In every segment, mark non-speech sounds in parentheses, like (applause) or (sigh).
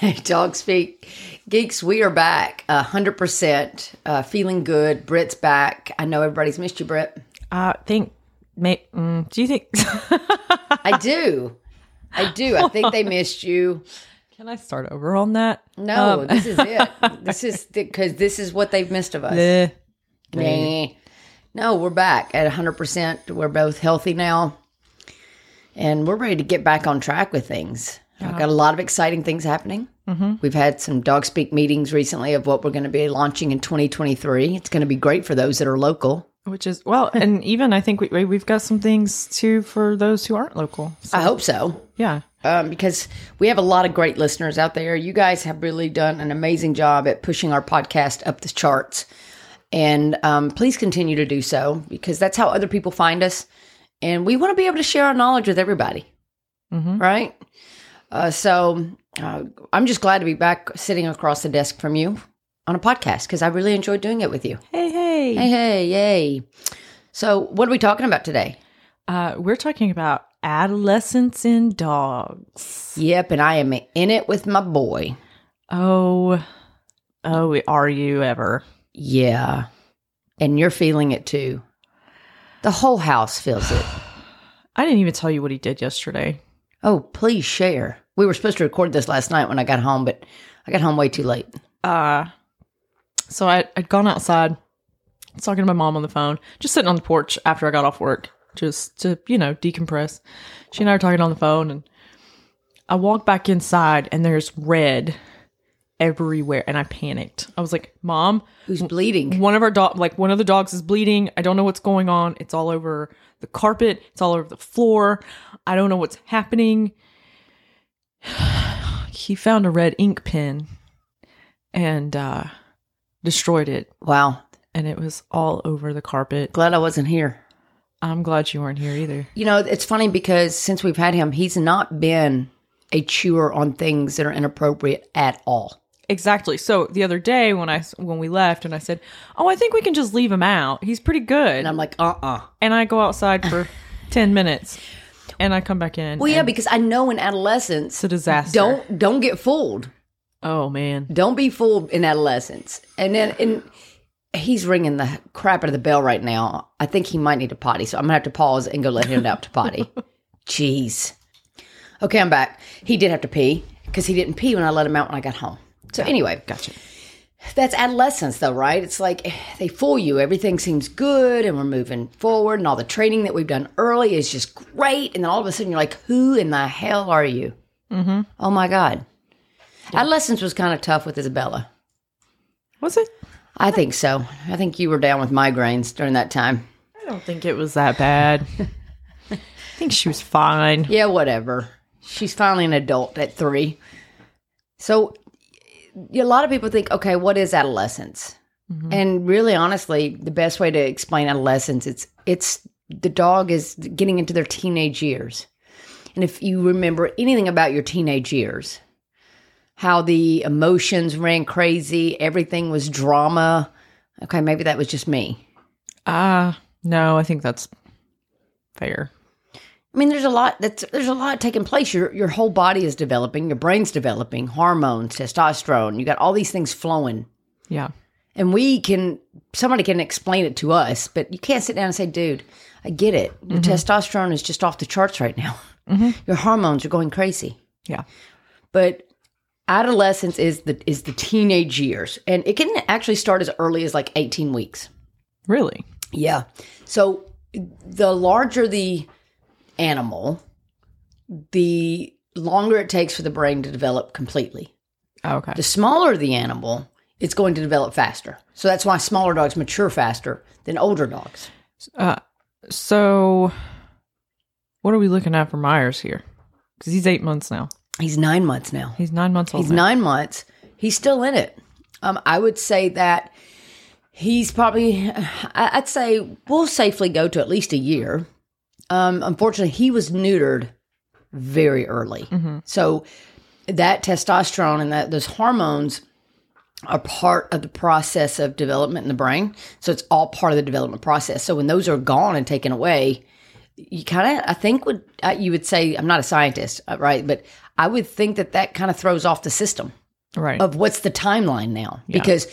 (laughs) Dog Speak Geeks, we are back. A 100%. Uh, feeling good. Britt's back. I know everybody's missed you, Britt. I think. May, mm, do you think? (laughs) I do. I do. I think they missed you. Can I start over on that? No, this is it. This is because this is what they've missed of us. Eh, Nah. No, we're back at 100%. We're both healthy now. And we're ready to get back on track with things. I've got a lot of exciting things happening. We've had some dog speak meetings recently of what we're going to be launching in 2023. It's going to be great for those that are local. which is well, (laughs) and even I think we we- we've got some things too for those who aren't local. So, I hope so. yeah, um, because we have a lot of great listeners out there. You guys have really done an amazing job at pushing our podcast up the charts. And um, please continue to do so because that's how other people find us. And we want to be able to share our knowledge with everybody. Right? Uh, so uh, I'm just glad to be back sitting across the desk from you on a podcast because I really enjoyed doing it with you. hey, hey, Hey, hey, yay. So, what are we talking about today? Uh, we're talking about adolescence in dogs. Yep, and I am in it with my boy. Oh, oh, are you ever? Yeah. And you're feeling it too. The whole house feels it. (sighs) I didn't even tell you what he did yesterday. Oh, please share. We were supposed to record this last night when I got home, but I got home way too late. uh so I, I'd gone outside talking to my mom on the phone just sitting on the porch after i got off work just to you know decompress she and i were talking on the phone and i walk back inside and there's red everywhere and i panicked. I was like mom Who's bleeding? one of our dog like one of the dogs is bleeding. I don't know what's going on. It's all over the carpet. It's all over the floor. I don't know what's happening. (sighs) He found a red ink pen and uh destroyed it. Wow. and it was all over the carpet. Glad I wasn't here. i'm glad you weren't here either. You know, it's funny because since we've had him, he's not been a chewer on things that are inappropriate at all. Exactly so the other day when i when we left and i said oh i think we can just leave him out he's pretty good And I'm like, uh uh and i go outside for (sighs) 10 minutes and i come back in Well, yeah, because I know in adolescence, it's a disaster don't don't get fooled. oh man Don't be fooled in adolescence. And then and he's ringing the crap out of the bell right now. I think he might need a potty, so I'm gonna have to pause and go let him out to potty. (laughs) Jeez. Okay, I'm back. He did have to pee because he didn't pee when I let him out when I got home. So anyway, gotcha that's adolescence though, right? It's like they fool you. Everything seems good and we're moving forward and all the training that we've done early is just great. And then all of a sudden you're like, who in the hell are you? Mm-hmm. Oh my God. Adolescence was kind of tough with Isabella. was it I think so. I think you were down with migraines during that time. I don't think it was that bad. I think she was fine. Yeah, whatever. She's finally an adult at three. So a lot of people think, okay, what is adolescence? And really, honestly, the best way to explain adolescence it's it's the dog is getting into their teenage years. And if you remember anything about your teenage years, how the emotions ran crazy, everything was drama. Okay, maybe that was just me. Ah, no, I think that's fair. I mean, there's a lot that's there's a lot taking place. Your your whole body is developing, your brain's developing, hormones, testosterone. You got all these things flowing. Yeah. And we can somebody can explain it to us, but you can't sit down and say, dude, I get it. Your mm-hmm. testosterone is just off the charts right now. Mm-hmm. (laughs) Your hormones are going crazy. Yeah. But adolescence is the is the teenage years. And it can actually start as early as like 18 weeks. Really? Yeah. So the larger the animal, the longer it takes for the brain to develop completely. Oh, okay. The smaller the animal, it's going to develop faster. So that's why smaller dogs mature faster than older dogs. Uh, so, what are we looking at for Myers here? Because he's eight months now. He's nine months now. He's nine months old. He's now. nine months. He's still in it. Um, I would say that he's probably, I'd say we'll safely go to at least a year. Um, unfortunately, he was neutered very early. So that testosterone and that those hormones are part of the process of development in the brain. So it's all part of the development process. So when those are gone and taken away, you kind of, I think, would uh, you would say, I'm not a scientist, uh, right? But I would think that that kind of throws off the system Right. of what's the timeline now because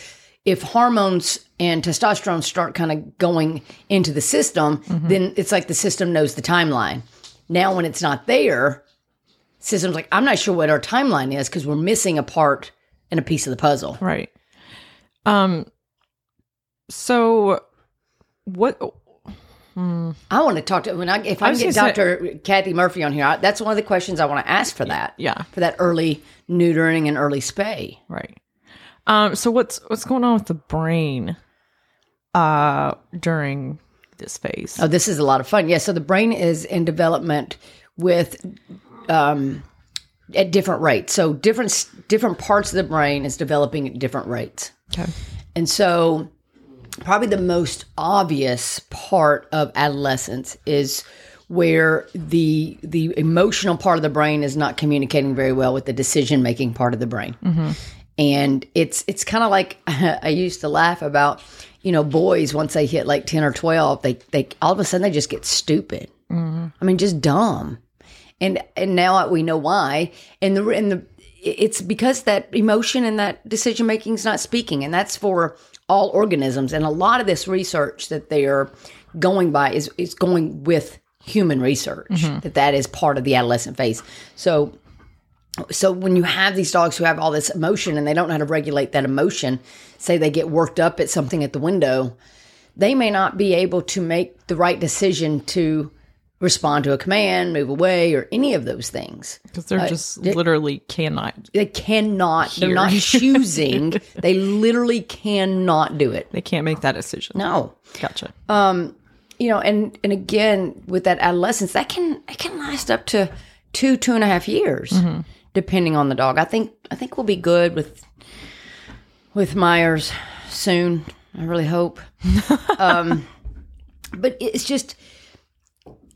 if hormones and testosterone start kind of going into the system then it's like the system knows the timeline now when it's not there system's like i'm not sure what our timeline is because we're missing a part and a piece of the puzzle right. Um. So, what? i want to talk to when i if i, can get dr kathy murphy on here I, that's one of the questions i want to ask for that Yeah. for that early neutering and early spay Right. Um. So what's what's going on with the brain? Uh, during this phase. Oh, this is a lot of fun. Yeah, so the brain is in development with um, at different rates. So different different parts of the brain is developing at different rates. Okay. And so probably the most obvious part of adolescence is where the the emotional part of the brain is not communicating very well with the decision making part of the brain. And it's it's kind of like (laughs) I used to laugh about, you know, boys once they hit like 10 or 12, they they all of a sudden they just get stupid. Mm-hmm. I mean just dumb. And and now we know why. And the and the it's because that emotion and that decision making is not speaking and that's for all organisms and a lot of this research that they're going by is is going with human research mm-hmm. that that is part of the adolescent phase so so when you have these dogs who have all this emotion and they don't know how to regulate that emotion say they get worked up at something at the window they may not be able to make the right decision to respond to a command move away or any of those things Because they're just literally cannot. they cannot they're not (laughs) choosing they literally cannot do it They can't make that decision. no Gotcha. Um, you know and and again with that adolescence that can it can last up to two two and a half years depending on the dog. I think i think we'll be good with with myers soon i really hope. (laughs) Um but it's just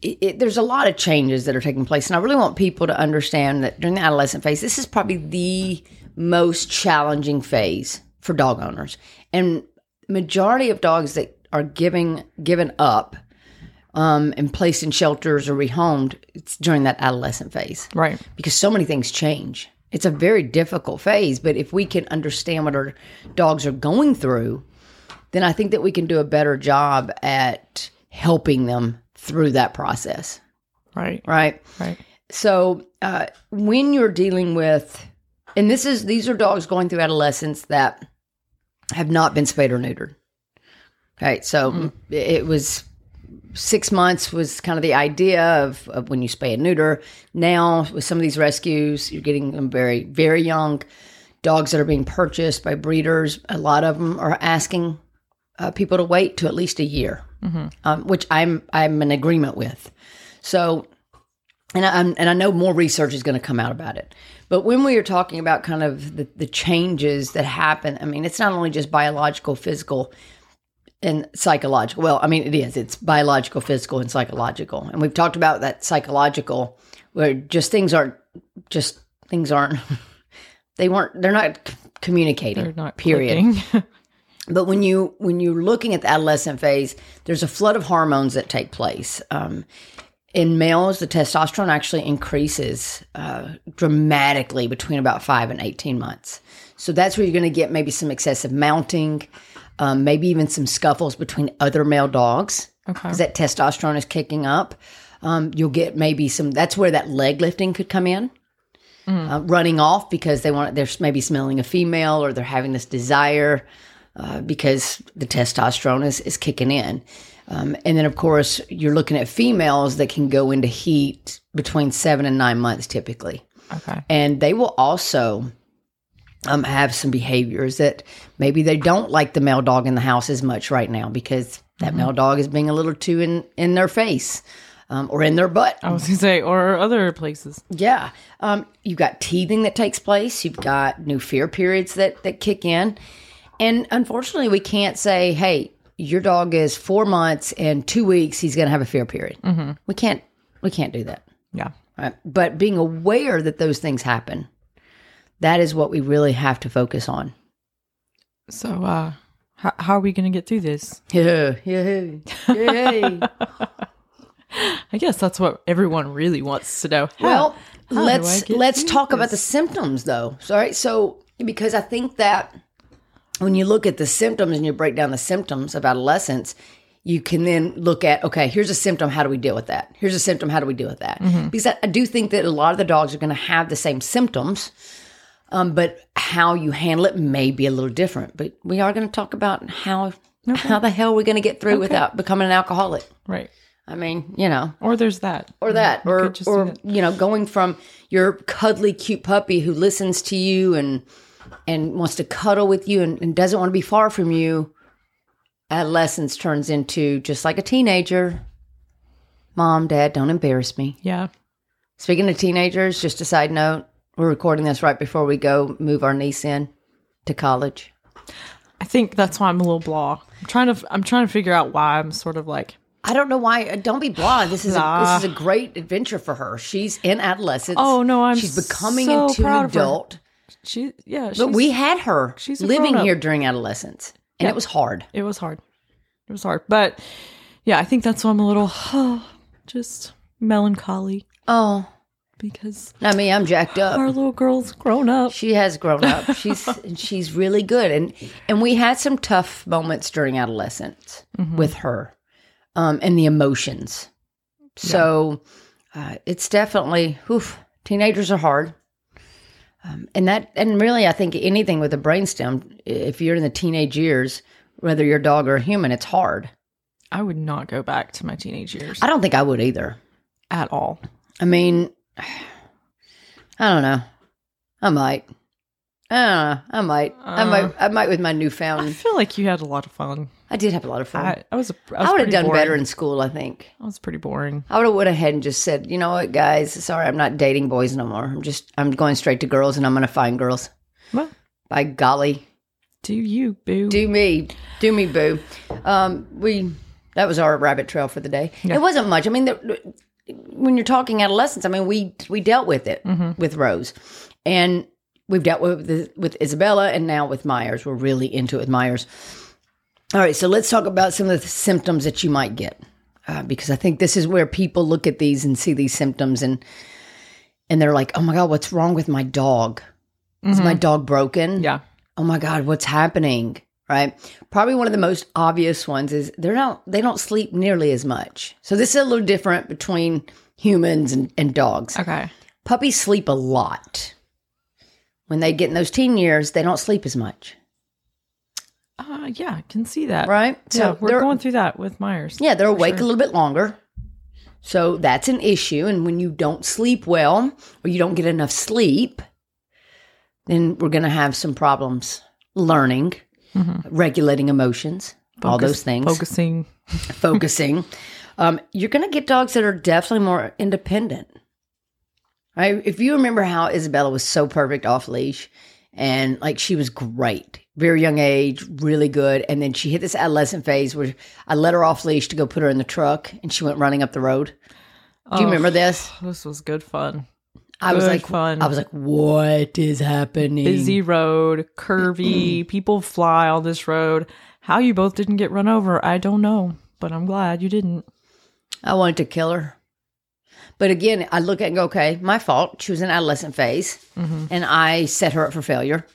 it, it, there's a lot of changes that are taking place and i really want people to understand that during the adolescent phase this is probably the most challenging phase for dog owners. And majority of dogs that are giving given up um, and placed in shelters or rehomed it's during that adolescent phase. Right. because so many things change. It's a very difficult phase but if we can understand what our dogs are going through then i think that we can do a better job at helping them through that process. Right. right? Right. so uh, when you're dealing with and this is these are dogs going through adolescence that have not been spayed or neutered. Okay? So it was six months was kind of the idea of, of when you spay and neuter. Now with some of these rescues you're getting them very very young. Dogs that are being purchased by breeders a lot of them are asking uh, people to wait to at least a year um, which i'm i'm in agreement with. So and I, I'm- and I know more research is going to come out about it. But when we are talking about kind of the, the changes that happen, I mean, it's not only just biological, physical, and psychological. Well, I mean, it is. It's biological, physical, and psychological. And we've talked about that psychological, where just things aren't just things aren't. (laughs) They weren't. They're not communicating. They're not Period. (laughs) But when you when you're looking at the adolescent phase, there's a flood of hormones that take place. Um, in males, the testosterone actually increases uh, dramatically between about five and eighteen months. So that's where you're going to get maybe some excessive mounting, um, maybe even some scuffles between other male dogs Okay. because that testosterone is kicking up. Um, you'll get maybe some. That's where that leg lifting could come in. Uh, running off because they want they're maybe smelling a female or they're having this desire uh, because the testosterone is, is kicking in. Um, and then, of course, you're looking at females that can go into heat between seven and nine months typically. Okay. And they will also um, have some behaviors that maybe they don't like the male dog in the house as much right now because that male dog is being a little too in, in their face um, or in their butt. I was gonna say, or other places. Yeah. Um, you've got teething that takes place. You've got new fear periods that, that kick in. And unfortunately, we can't say, hey, your dog is four months and two weeks, he's going to have a fear period. We can't, we can't do that. Yeah. Right? But being aware that those things happen, that is what we really have to focus on. So, uh, how, how are we gonna get through this? (laughs) Yeah, yeah, yeah. (laughs) I guess that's what everyone really wants to know. How- Well, how let's let's talk about the symptoms though. So, all right, so because I think that when you look at the symptoms and you break down the symptoms of adolescence, you can then look at okay, here's a symptom. How do we deal with that? Here's a symptom. How do we deal with that? Mm-hmm. Because I, I do think that a lot of the dogs are going to have the same symptoms, um, but how you handle it may be a little different. But we are going to talk about how how the hell we're going to get through without becoming an alcoholic. right. I mean, you know Or there's that. or that or just or that. you know going from your cuddly cute puppy who listens to you and and wants to cuddle with you and, and doesn't want to be far from you adolescence turns into just like a teenager mom dad don't embarrass me Yeah. speaking of teenagers just a side note we're recording this right before we go move our niece in to college I think that's why I'm a little blah. I'm trying to. I'm trying to figure out why I'm sort of like. I don't know why. uh, Don't be blah. This is a, this is a great adventure for her. She's in adolescence. Oh, no, I'm she's becoming so into an adult. She. Yeah. But we had her she's living here during adolescence, and it was hard. It was hard. It was hard, but yeah, I think that's why I'm a little (sighs) just melancholy Oh, because I mean, I'm jacked up. our little girl's grown up. She has grown up. She's (laughs) she's really good, and and we had some tough moments during adolescence Mm-hmm. with her, um, and the emotions. So uh, it's definitely oof, teenagers are hard. Um, and that, and really, I think anything with a brainstem, if you're in the teenage years, whether you're a dog or a human, it's hard. I would not go back to my teenage years I don't think I would either. at all. I mean, (sighs) I don't know. I might. I don't know. I might. I might. I might with my newfound. I feel like you had a lot of fun. I did have a lot of fun. I, I was. A, I, would have done boring. better in school. I think I was pretty boring. I would have went ahead and just said, you know what, guys, sorry, I'm not dating boys no more. I'm just, I'm going straight to girls, and I'm going to find girls. Well, By golly, do you boo? do me, do me, boo. Um, we that was our rabbit trail for the day. It wasn't much. I mean, the, when you're talking adolescence, I mean, we we dealt with it with Rose, and we've dealt with with Isabella, and now with Myers. We're really into it with Myers. All right, so let's talk about some of the symptoms that you might get, uh, because I think this is where people look at these and see these symptoms, and and they're like, "Oh my god, what's wrong with my dog? Is my dog broken? yeah. oh my god what's happening right probably one of the most obvious ones is they're not they don't sleep nearly as much so this is a little different between humans and, and dogs Okay. puppies sleep a lot when they get in those teen years they don't sleep as much Uh, yeah, I can see that. right So we're they're- going through that with Myers. yeah they're awake sure. a little bit longer so that's an issue and when you don't sleep well or you don't get enough sleep then we're going to have some problems learning regulating emotions all those things Focusing. (laughs) focusing. Um, you're going to get dogs that are definitely more independent. Right? If you remember how Isabella was so perfect off leash and like she was great, very young age, really good. And then she hit this adolescent phase where I let her off leash to go put her in the truck and she went running up the road. Do you Oh. remember this? This was good fun. I was like, fun. I was like, what is happening? Busy road, curvy, people fly on this road. How you both didn't get run over, I don't know, but I'm glad you didn't. I wanted to kill her. But again, I look at it and go, okay, my fault. She was in adolescent phase, mm-hmm. and I set her up for failure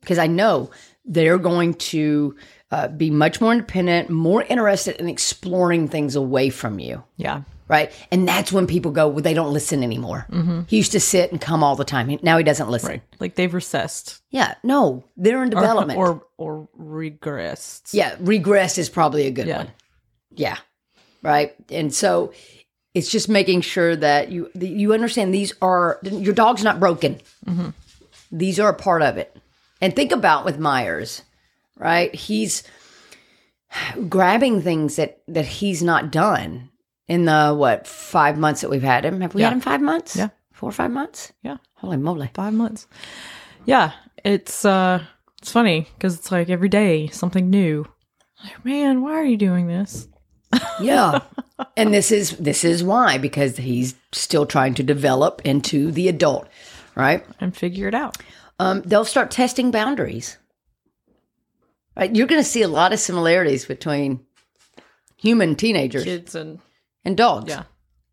because I know they're going to uh, be much more independent, more interested in exploring things away from you. Yeah. Right. And that's when people go, well, they don't listen anymore. He used to sit and come all the time. He- Now he doesn't listen. Right. Like they've recessed. Yeah. No, they're in development. Or or regressed. yeah. Regress is probably a good Yeah. one. Yeah. Right. And so it's just making sure that you that you understand these are your dog's not broken. These are a part of it. And think about with Myers, right? He's grabbing things that that he's not done in the what five months that we've had him. Have we Yeah. had him five months? Yeah. four or five months. Yeah. Holy moly! Five months. Yeah. It's uh it's funny because it's like every day something new. Like, man, why are you doing this? (laughs) Yeah. and this is this is why because he's still trying to develop into the adult, right? And figure it out. Um, they'll start testing boundaries. Right? You're going to see a lot of similarities between human teenagers Kids and and dogs. yeah.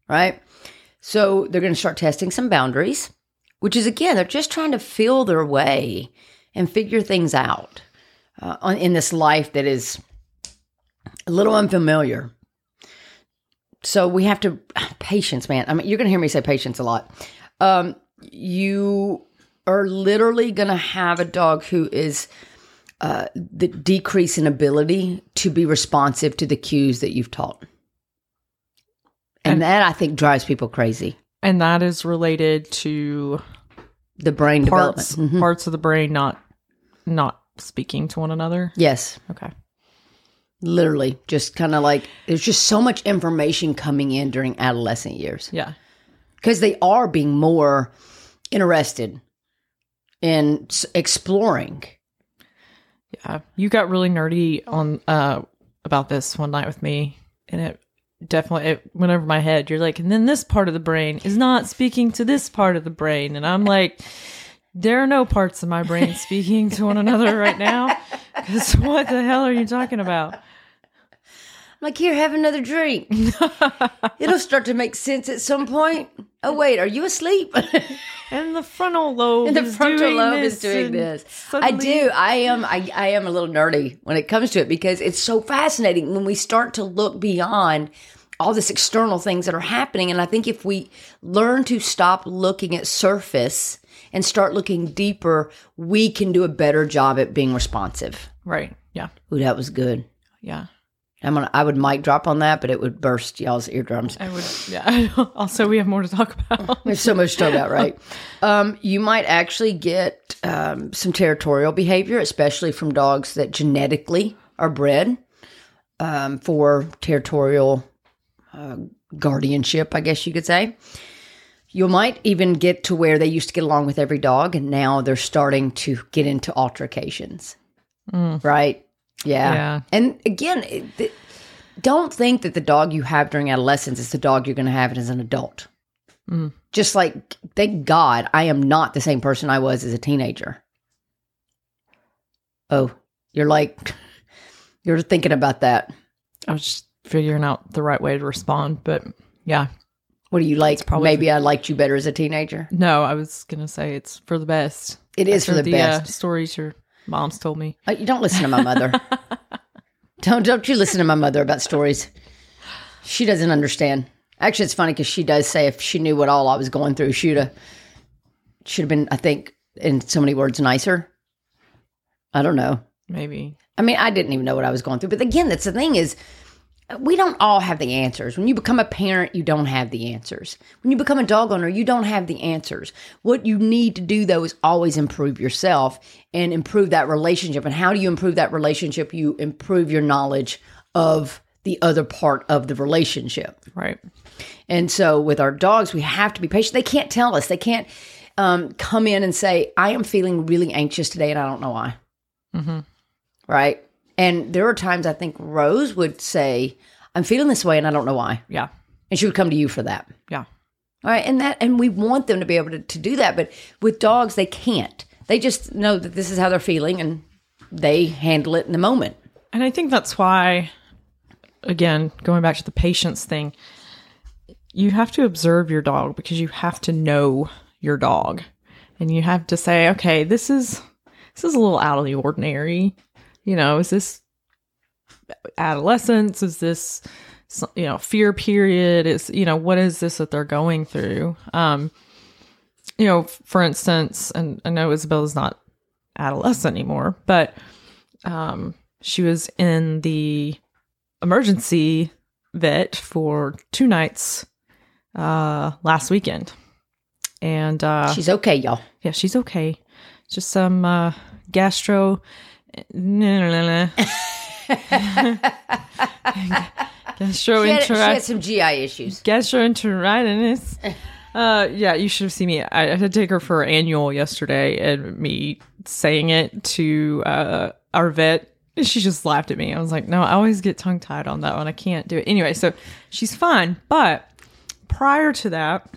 Right? So they're going to start testing some boundaries, which is again, they're just trying to feel their way and figure things out uh, on, in this life that is a little unfamiliar. So we have to (sighs) patience, man. I mean, you're going to hear me say patience a lot. Um, you are literally going to have a dog who is uh, the decrease in ability to be responsive to the cues that you've taught. And, And- that I think drives people crazy. And that is related to The brain parts development. Mhm. parts of the brain not not speaking to one another. Yes, Okay. literally. Just kind of like there's just so much information coming in during adolescent years Yeah. because they are being more interested in s- exploring. Yeah. You got really nerdy on uh about this one night with me and it definitely it went over my head. You're like, and then this part of the brain is not speaking to this part of the brain. And I'm like, there are no parts of my brain speaking to one another right now. Because what the hell are you talking about? I'm like, here, have another drink. (laughs) It'll start to make sense at some point. Oh wait, are you asleep? (laughs) And the frontal lobe. And the is frontal doing lobe this is doing this. I do. I am. I, I am a little nerdy when it comes to it because it's so fascinating when we start to look beyond all this external things that are happening. And I think if we learn to stop looking at surface and start looking deeper, we can do a better job at being responsive. Right. Yeah. Ooh, that was good. Yeah. I'm gonna. I would mic drop on that, but it would burst y'all's eardrums. I would. Yeah. (laughs) also, we have more to talk about. (laughs) There's so much to talk about, right? Um, you might actually get um, some territorial behavior, especially from dogs that genetically are bred um, for territorial uh, guardianship, I guess you could say. You might even get to where they used to get along with every dog, and now they're starting to get into altercations, right? Yeah. Yeah. And again, it, don't think that the dog you have during adolescence is the dog you're going to have as an adult just like thank god i am not the same person i was as a teenager oh you're like (laughs) you're thinking about that I was just figuring out the right way to respond, but yeah. what do you like probably- maybe i liked you better as a teenager No, I was gonna say it's for the best. it is for the, uh, best stories your mom's told me. Uh, you don't listen to my mother (laughs) don't don't you listen to my mother about stories she doesn't understand actually it's funny because she does say if she knew what all i was going through she'd have should have been i think in so many words nicer i don't know Maybe. I mean, I didn't even know what I was going through. But again, that's the thing is, we don't all have the answers. When you become a parent, you don't have the answers. When you become a dog owner, you don't have the answers. What you need to do, though, is always improve yourself and improve that relationship. And how do you improve that relationship? You improve your knowledge of the other part of the relationship. Right. And so with our dogs, we have to be patient. They can't tell us. They can't um, come in and say, "I am feeling really anxious today, and I don't know why." Mhm. Right. And there are times I think Rose would say, "I'm feeling this way, and I don't know why," Yeah. and she would come to you for that. Yeah. All right, and that and we want them to be able to, to do that, but with dogs they can't. They just know that this is how they're feeling and they handle it in the moment. And I think that's why, again, going back to the patience thing, you have to observe your dog because you have to know your dog, and you have to say, okay, this is this is a little out of the ordinary. You know, is this adolescence? Is this you know fear period? Is you know what is this that they're going through? Um, you know, for instance, and I know Isabella's not adolescent anymore, but um, she was in the emergency vet for two nights uh, last weekend, and uh, She's okay, y'all. yeah, she's okay. Just some uh, gastro. (laughs) No. She had, gastroenteritis. some GI issues. Gastroenteritis. Uh, yeah, you should have seen me. I, I had to take her for her annual yesterday, and me saying it to uh, our vet, she just laughed at me. I was like, "No, I always get tongue tied on that one. I can't do it." Anyway, so she's fine, but prior to that,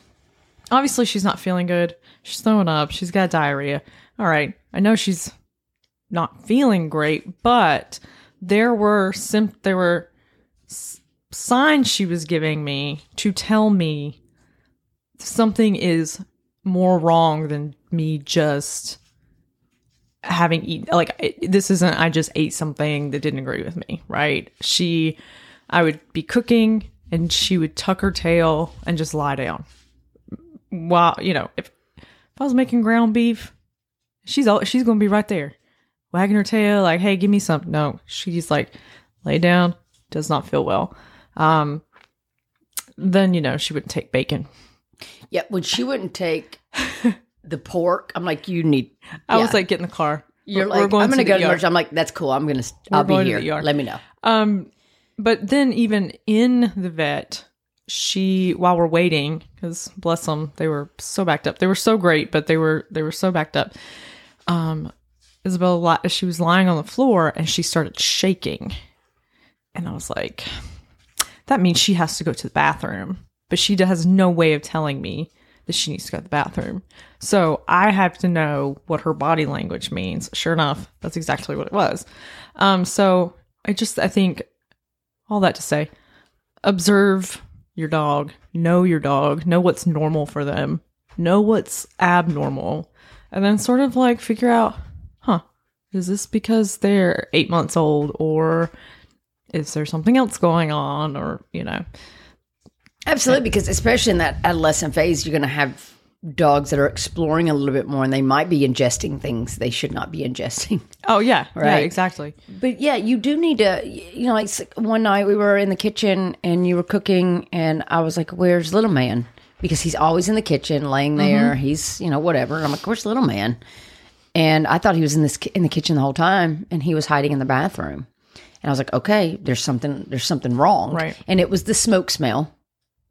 obviously she's not feeling good. She's throwing up. She's got diarrhea. All right, I know she's not feeling great, but there were sim- there were s- signs she was giving me to tell me something is more wrong than me just having eat like it, this isn't I just ate something that didn't agree with me, right? She I would be cooking and she would tuck her tail and just lie down. While, you know, if if I was making ground beef, she's all she's going to be right there. Wagging her tail like, "Hey, give me some." No, she's like lay down, does not feel well. Um then you know, she wouldn't take bacon. Yeah, when she wouldn't take (laughs) the pork, I'm like, you need. I was like, get in the car. You're We're- like, we're I'm going to go to ER." emergency. I'm like, that's cool. I'm going to. I'll be going to here. the ER. Let me know. Um, but then even in the vet, she while we're waiting, because bless them, they were so backed up. They were so great, but they were they were so backed up. Um, Isabella, she was lying on the floor and she started shaking, and I was like, that means she has to go to the bathroom, but she has no way of telling me that she needs to go to the bathroom. So I have to know what her body language means. Sure enough, that's exactly what it was. Um, so I just I think all that to say, observe your dog, know your dog, know what's normal for them, know what's abnormal, and then sort of like figure out, huh, is this because they're eight months old or is there something else going on or you know Absolutely, because especially in that adolescent phase, you're going to have dogs that are exploring a little bit more, and they might be ingesting things they should not be ingesting. (laughs) oh yeah yeah Right. exactly But yeah, you do need to, you know, like one night we were in the kitchen and you were cooking, and I was like, "Where's little man?" Because he's always in the kitchen, laying mm-hmm. there. He's, you know, whatever. And I'm like, "Where's little man?" And I thought he was in this in the kitchen the whole time, and he was hiding in the bathroom. And I was like, "Okay, there's something, there's something wrong." Right. And it was the smoke smell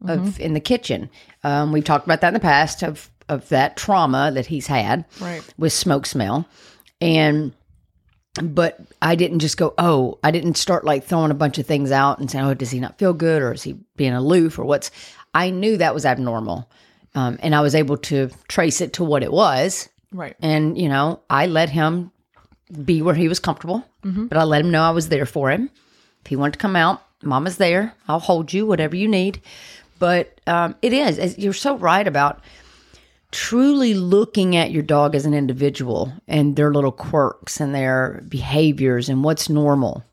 of in the kitchen. Um, we've talked about that in the past of of that trauma that he's had Right. with smoke smell, and but I didn't just go, oh, I didn't start like throwing a bunch of things out and saying, oh, does he not feel good or is he being aloof or what's. I knew that was abnormal. Um, and I was able to trace it to what it was. Right And, you know, I let him be where he was comfortable, but I let him know I was there for him. If he wanted to come out, mama's there. I'll hold you, whatever you need. But um, it is, you're so right about truly looking at your dog as an individual and their little quirks and their behaviors and what's normal.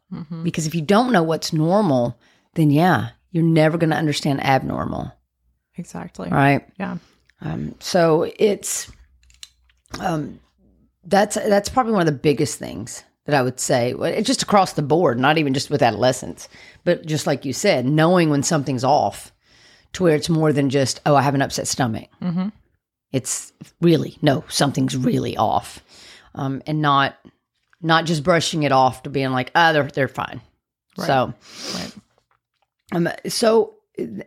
Because if you don't know what's normal, then yeah, you're never going to understand abnormal, exactly right? yeah Um, so it's um, that's that's probably one of the biggest things that I would say. It's just across the board, not even just with adolescents, but just like you said, knowing when something's off, to where it's more than just oh, I have an upset stomach. Mm-hmm. It's really no, something's really off, um, and not not just brushing it off to being like ah, they're they're fine. So right Um, so,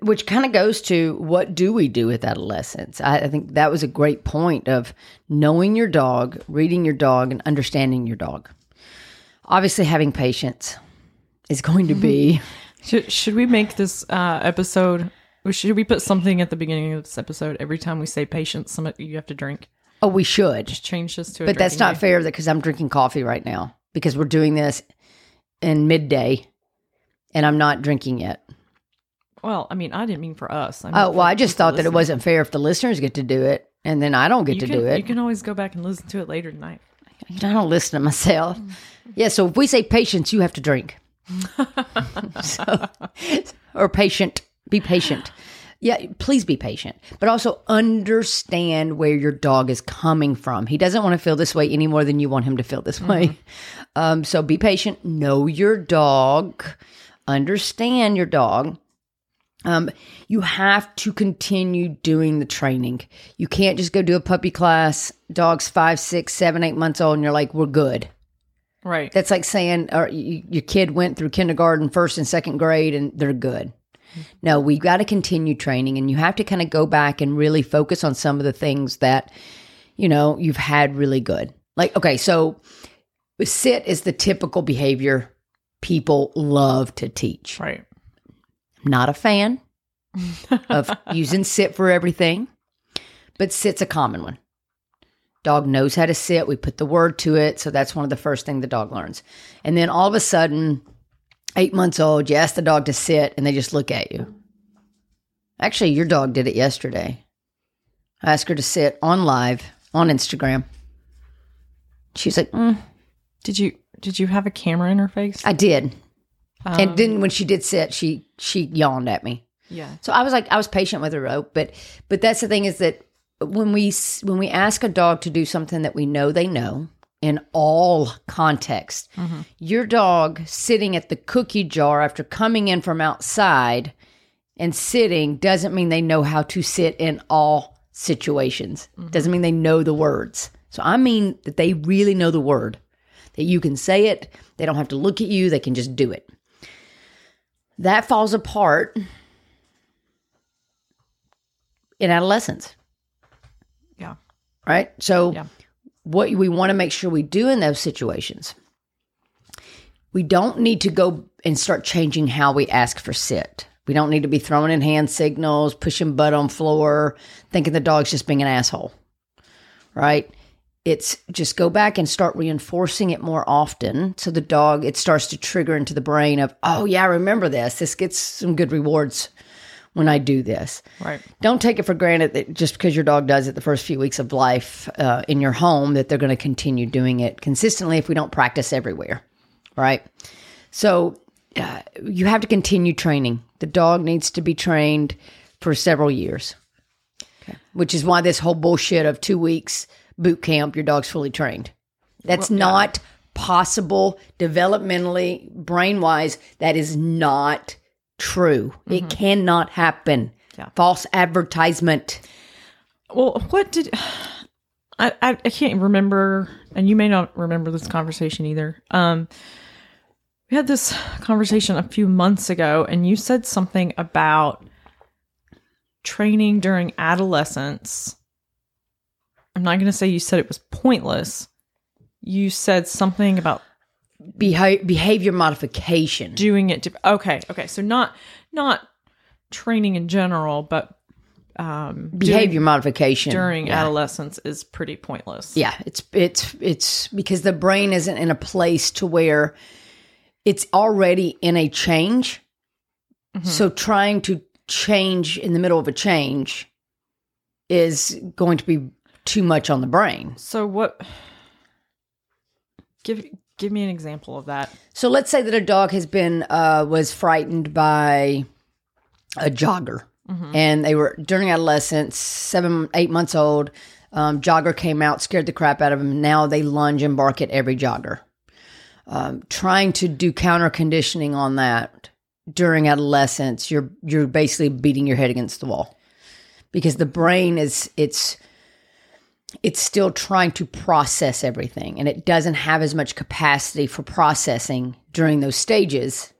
which kind of goes to what do we do with adolescence? I, I think that was a great point of knowing your dog, reading your dog, and understanding your dog. Obviously, having patience is going to be. (laughs) Should, should we make this uh, episode? or Should we put something at the beginning of this episode every time we say patience? Some you have to drink. oh, we should. Change this to. A But that's not game. fair because I'm drinking coffee right now because we're doing this in midday and I'm not drinking yet. Well, I mean, I didn't mean for us. I meant Oh, well, I just thought that it wasn't fair if the listeners get to do it and then I don't get You to can, do it. You can always go back and listen to it later tonight. (laughs) I don't listen to myself. Yeah, so if we say patience, you have to drink. (laughs) so, or patient, be patient. Yeah, please be patient, but also understand where your dog is coming from. He doesn't want to feel this way any more than you want him to feel this way. Um, so be patient, know your dog, understand your dog. Um, you have to continue doing the training. You can't just go do a puppy class. Dog's five, six, seven, eight months old, and you're like, we're good. Right. That's like saying or y your kid went through kindergarten, first and second grade, and they're good. No, we got to continue training, and you have to kind of go back and really focus on some of the things that you know you've had really good. Like, okay, so sit is the typical behavior people love to teach. right. Not a fan (laughs) of using sit for everything, but sit's a common one. Dog knows how to sit. We put the word to it. So that's one of the first thing the dog learns. And then all of a sudden, eight months old, you ask the dog to sit and they just look at you. Actually, your dog did it yesterday. I asked her to sit on live on Instagram. She's like, mm, Did you did you have a camera in her face? I did. And um, then when she did sit, she she yawned at me. yeah. So I was like, I was patient with her, though. But but that's the thing is that when we when we ask a dog to do something that we know they know in all context, mm-hmm. your dog sitting at the cookie jar after coming in from outside and sitting doesn't mean they know how to sit in all situations. Mm-hmm. Doesn't mean they know the words. So I mean that they really know the word. That you can say it, they don't have to look at you, they can just do it. That falls apart in adolescence, Yeah. right? So, Yeah. what we want to make sure we do in those situations, we don't need to go and start changing how we ask for sit. We don't need to be throwing in hand signals, pushing butt on floor, thinking the dog's just being an asshole, right? It's just go back and start reinforcing it more often. So the dog, it starts to trigger into the brain of, oh, yeah, I remember this. This gets some good rewards when I do this. Right. don't take it for granted that just because your dog does it the first few weeks of life uh, in your home that they're going to continue doing it consistently if we don't practice everywhere right? So uh, you have to continue training. The dog needs to be trained for several years. Which is why this whole bullshit of two weeks boot camp your dog's fully trained that's not possible developmentally brain wise that is not true it cannot happen Yeah. false advertisement Well, what did I, I? I can't remember, and you may not remember this conversation either. Um, we had this conversation a few months ago, and you said something about training during adolescence. I'm not going to say you said it was pointless. You said something about Beha- behavior modification doing it. To, okay, okay, so not not training in general, but um, behavior modification during yeah. adolescence is pretty pointless. yeah it's it's it's because the brain isn't in a place to where it's already in a change so trying to change in the middle of a change is going to be too much on the brain So what? Give give me an example of that. so let's say that a dog has been uh was frightened by a jogger and they were during adolescence seven eight months old um, jogger came out scared the crap out of him now they lunge and bark at every jogger um, trying to do counter conditioning on that during adolescence you're you're basically beating your head against the wall because the brain is it's it's still trying to process everything and it doesn't have as much capacity for processing during those stages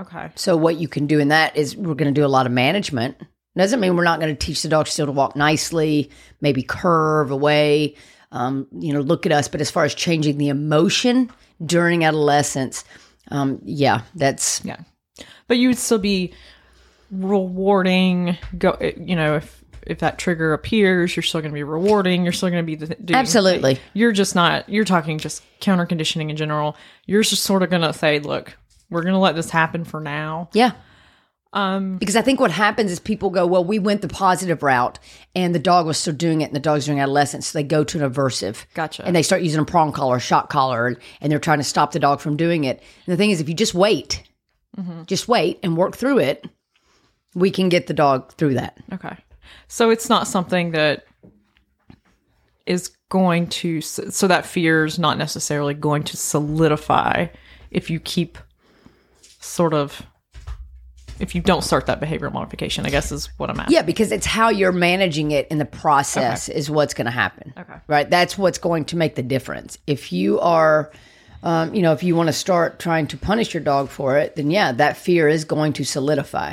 Okay. So what you can do in that is we're going to do a lot of management. Doesn't mean we're not going to teach the dog still to walk nicely, maybe curve away, um, you know, look at us. But as far as changing the emotion during adolescence, um, yeah, that's Yeah. But you would still be rewarding go you know if if that trigger appears you're still going to be rewarding you're still going to be the, doing Absolutely. you're just not you're talking just counter conditioning in general you're just sort of going to say look we're going to let this happen for now yeah. um Because I think what happens is people go, well, we went the positive route, and the dog was still doing it, and the dog's doing adolescence, so they go to an aversive. Gotcha. And they start using a prong collar, shock collar, and, and they're trying to stop the dog from doing it. And the thing is, if you just wait, just wait and work through it, we can get the dog through that. okay so it's not something that is going to so that fear is not necessarily going to solidify if you keep sort of if you don't start that behavioral modification i guess is what i'm at Yeah, because it's how you're managing it in the process is what's going to happen. Okay. Right. That's what's going to make the difference. If you are, um, you know, if you want to start trying to punish your dog for it, then yeah, that fear is going to solidify.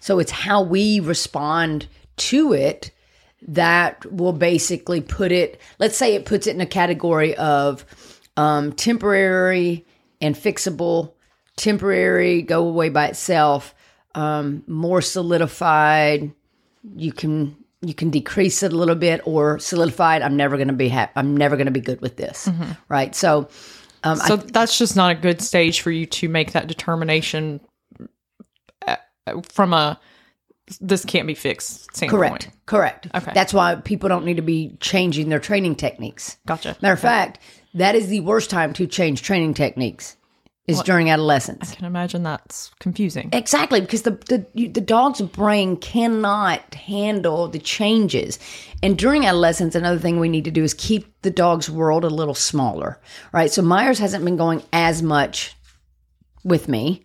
So it's how we respond to it that will basically put it, let's say it puts it in a category of um, temporary and fixable, temporary, go away by itself, um, more solidified, you can you can decrease it a little bit or solidified. I'm never going to be happy i'm never going to be good with this right? So um, So that's just not a good stage for you to make that determination uh, from a this can't be fixed correct correct Okay. that's why people don't need to be changing their training techniques Gotcha. matter of fact that is the worst time to change training techniques is during adolescence I can imagine that's confusing. Exactly, because the, the you- the dog's brain cannot handle the changes. And during adolescence, another thing we need to do is keep the dog's world a little smaller, right? So Myers hasn't been going as much with me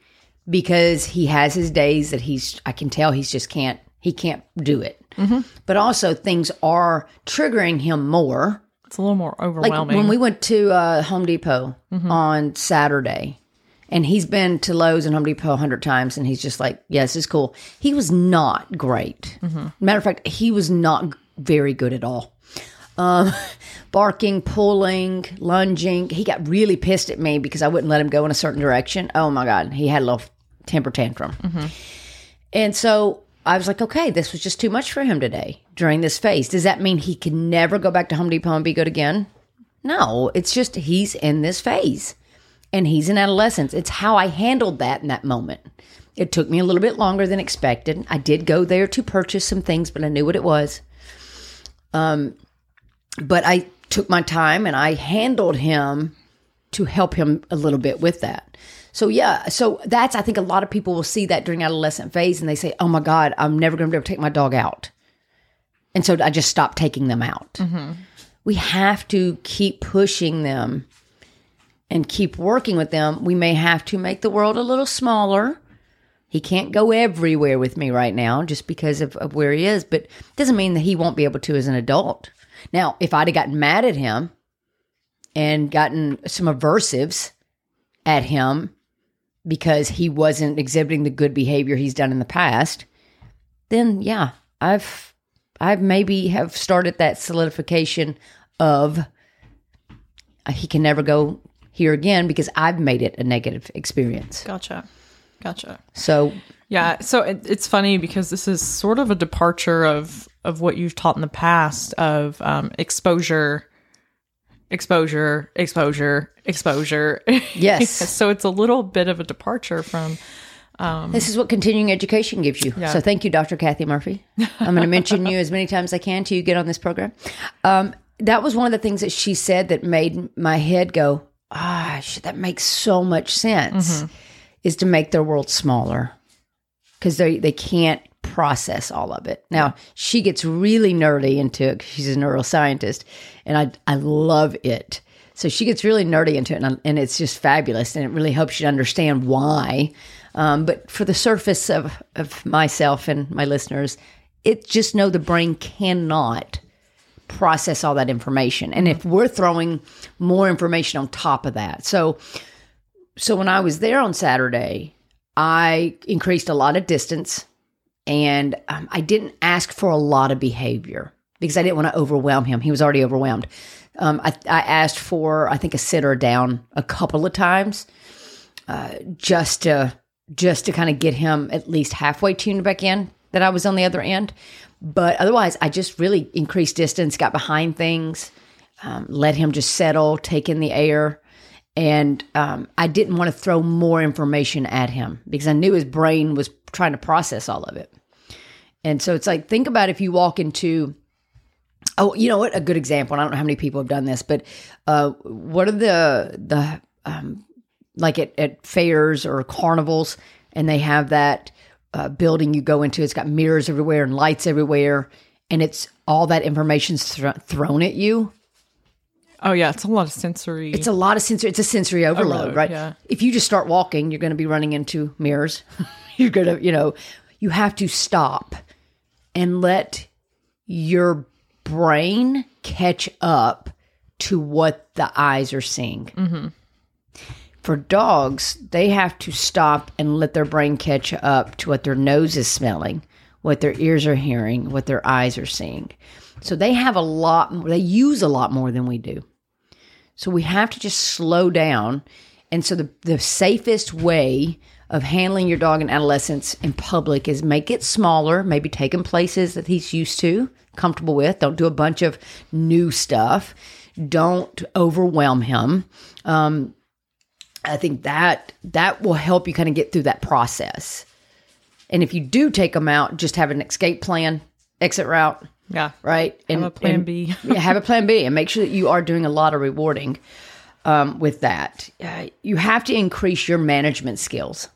because he has his days that he's I can tell he's just can't he can't do it. But also things are triggering him more. It's a little more Like overwhelming. when we went to uh, Home Depot on Saturday, and he's been to Lowe's and Home Depot a hundred times, and he's just like, "Yeah, this is cool." He was not great. Matter of fact, he was not very good at all. Um, (laughs) barking, pulling, lunging. He got really pissed at me because I wouldn't let him go in a certain direction. Oh my god, he had a little temper tantrum. And so I was like, okay, this was just too much for him today during this phase. Does that mean he can never go back to Home Depot and be good again? No, it's just he's in this phase and he's in adolescence. It's how I handled that in that moment. It took me a little bit longer than expected. I did go there to purchase some things, but I knew what it was. Um, but I took my time and I handled him to help him a little bit with that. So yeah, so that's I think a lot of people will see that during adolescent phase and they say, "Oh my God, I'm never going to be able to take my dog out," and so I just stopped taking them out. Mm-hmm. We have to keep pushing them and keep working with them. We may have to make the world a little smaller. He can't go everywhere with me right now just because of, of where he is, but it doesn't mean that he won't be able to as an adult. Now, if I'd have gotten mad at him and gotten some aversives at him because he wasn't exhibiting the good behavior he's done in the past, then yeah, I've I've maybe have started that solidification of uh, he can never go here again because I've made it a negative experience. gotcha. Gotcha. So Yeah, so it, it's funny because this is sort of a departure of of what you've taught in the past of um, exposure, exposure, exposure, exposure. Yes. (laughs) so it's a little bit of a departure from. This is what continuing education gives you. So thank you, Dr. Kathy Murphy. I'm going to mention you as many times as I can till you get on this program. Um, that was one of the things that she said that made my head go, ah, shit, that makes so much sense, is to make their world smaller because they, they can't process all of it. Now, she gets really nerdy into it. She's a neuroscientist, and I, I love it. So she gets really nerdy into it, and, I- and it's just fabulous, and it really helps you to understand why. Um, but for the surface of, of myself and my listeners, it just know the brain cannot process all that information. And if we're throwing more information on top of that. So so when I was there on Saturday, I increased a lot of distance and um, I didn't ask for a lot of behavior because I didn't want to overwhelm him. He was already overwhelmed. Um, I, I, asked for, I think, a sitter down a couple of times, uh, just to just to kind of get him at least halfway tuned back in that I was on the other end. But otherwise, I just really increased distance, got behind things, um, let him just settle, take in the air. And um, I didn't want to throw more information at him because I knew his brain was trying to process all of it. And so it's like, think about if you walk into, oh, you know what? A good example. I don't know how many people have done this, but uh, what are the, the, um, like at, at fairs or carnivals, and they have that uh, building you go into. It's got mirrors everywhere and lights everywhere, and it's all that information's th- thrown at you. Oh yeah, it's a lot of sensory. It's a lot of sensory. It's a sensory overload, Overload, right? yeah. If you just start walking, you're going to be running into mirrors. (laughs) you're going to, you know, you have to stop and let your brain catch up to what the eyes are seeing. Mm-hmm. For dogs, they have to stop and let their brain catch up to what their nose is smelling, what their ears are hearing, what their eyes are seeing. So they have a lot, they use a lot more than we do. So we have to just slow down. And so the, the safest way of handling your dog in adolescence in public is make it smaller, maybe take him places that he's used to, comfortable with. Don't do a bunch of new stuff. Don't overwhelm him. Um, I think that that will help you kind of get through that process. And if you do take them out, just have an escape plan, exit route, yeah. right? And a plan and- B. (laughs) yeah, have a plan B, and make sure that you are doing a lot of rewarding um, with that. Uh, you have to increase your management skills,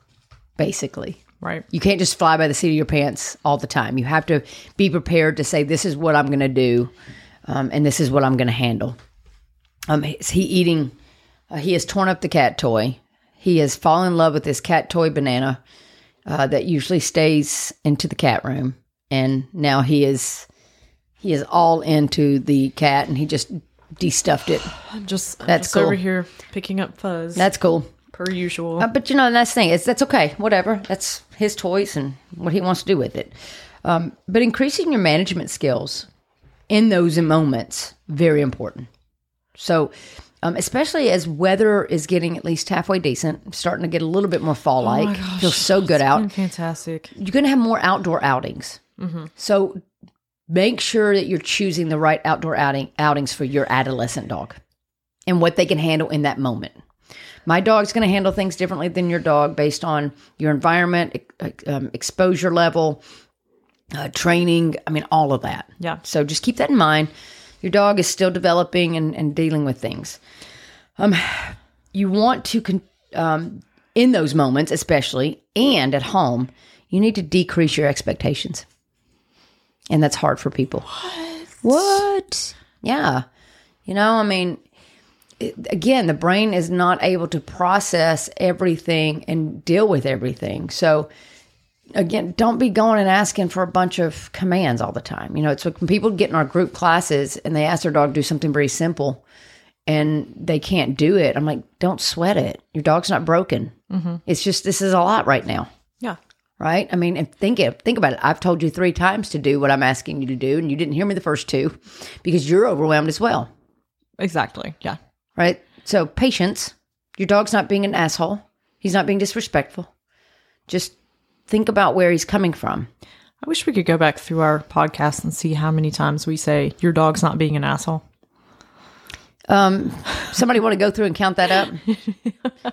basically. Right. You can't just fly by the seat of your pants all the time. You have to be prepared to say, "This is what I'm going to do, um, and this is what I'm going to handle." Um, is he eating? Uh, he has torn up the cat toy. He has fallen in love with this cat toy banana uh, that usually stays into the cat room, and now he is he is all into the cat, and he just destuffed it. I'm just That's just cool. over here picking up fuzz That's cool. Per usual. Uh, but you know, that's the thing. is that's okay. Whatever. That's his toys and what he wants to do with it. Um, but increasing your management skills in those moments very important. So, um, especially as weather is getting at least halfway decent, starting to get a little bit more fall like. Feels so good out. Fantastic. You're going to have more outdoor outings. So make sure that you're choosing the right outdoor outing outings for your adolescent dog and what they can handle in that moment. My dog's going to handle things differently than your dog based on your environment, um, exposure level, uh, training. I mean, all of that. Yeah. So just keep that in mind. Your dog is still developing and, and dealing with things. Um, you want to, con- um, in those moments, especially and at home, you need to decrease your expectations. And that's hard for people. What? What? Yeah. You know, I mean, again, the brain is not able to process everything and deal with everything. So, again, don't be going and asking for a bunch of commands all the time. You know, it's when people get in our group classes and they ask their dog to do something very simple and they can't do it. I'm like, don't sweat it. Your dog's not broken. Mm-hmm. It's just, this is a lot right now Yeah. right? I mean, and think it, think about it. I've told you three times to do what I'm asking you to do, and you didn't hear me the first two because you're overwhelmed as well, Exactly. Yeah. Right? So patience. Your dog's not being an asshole. He's not being disrespectful. Just think about where he's coming from. I wish we could go back through our podcast and see how many times we say your dog's not being an asshole. Um, somebody want to go through and count that up?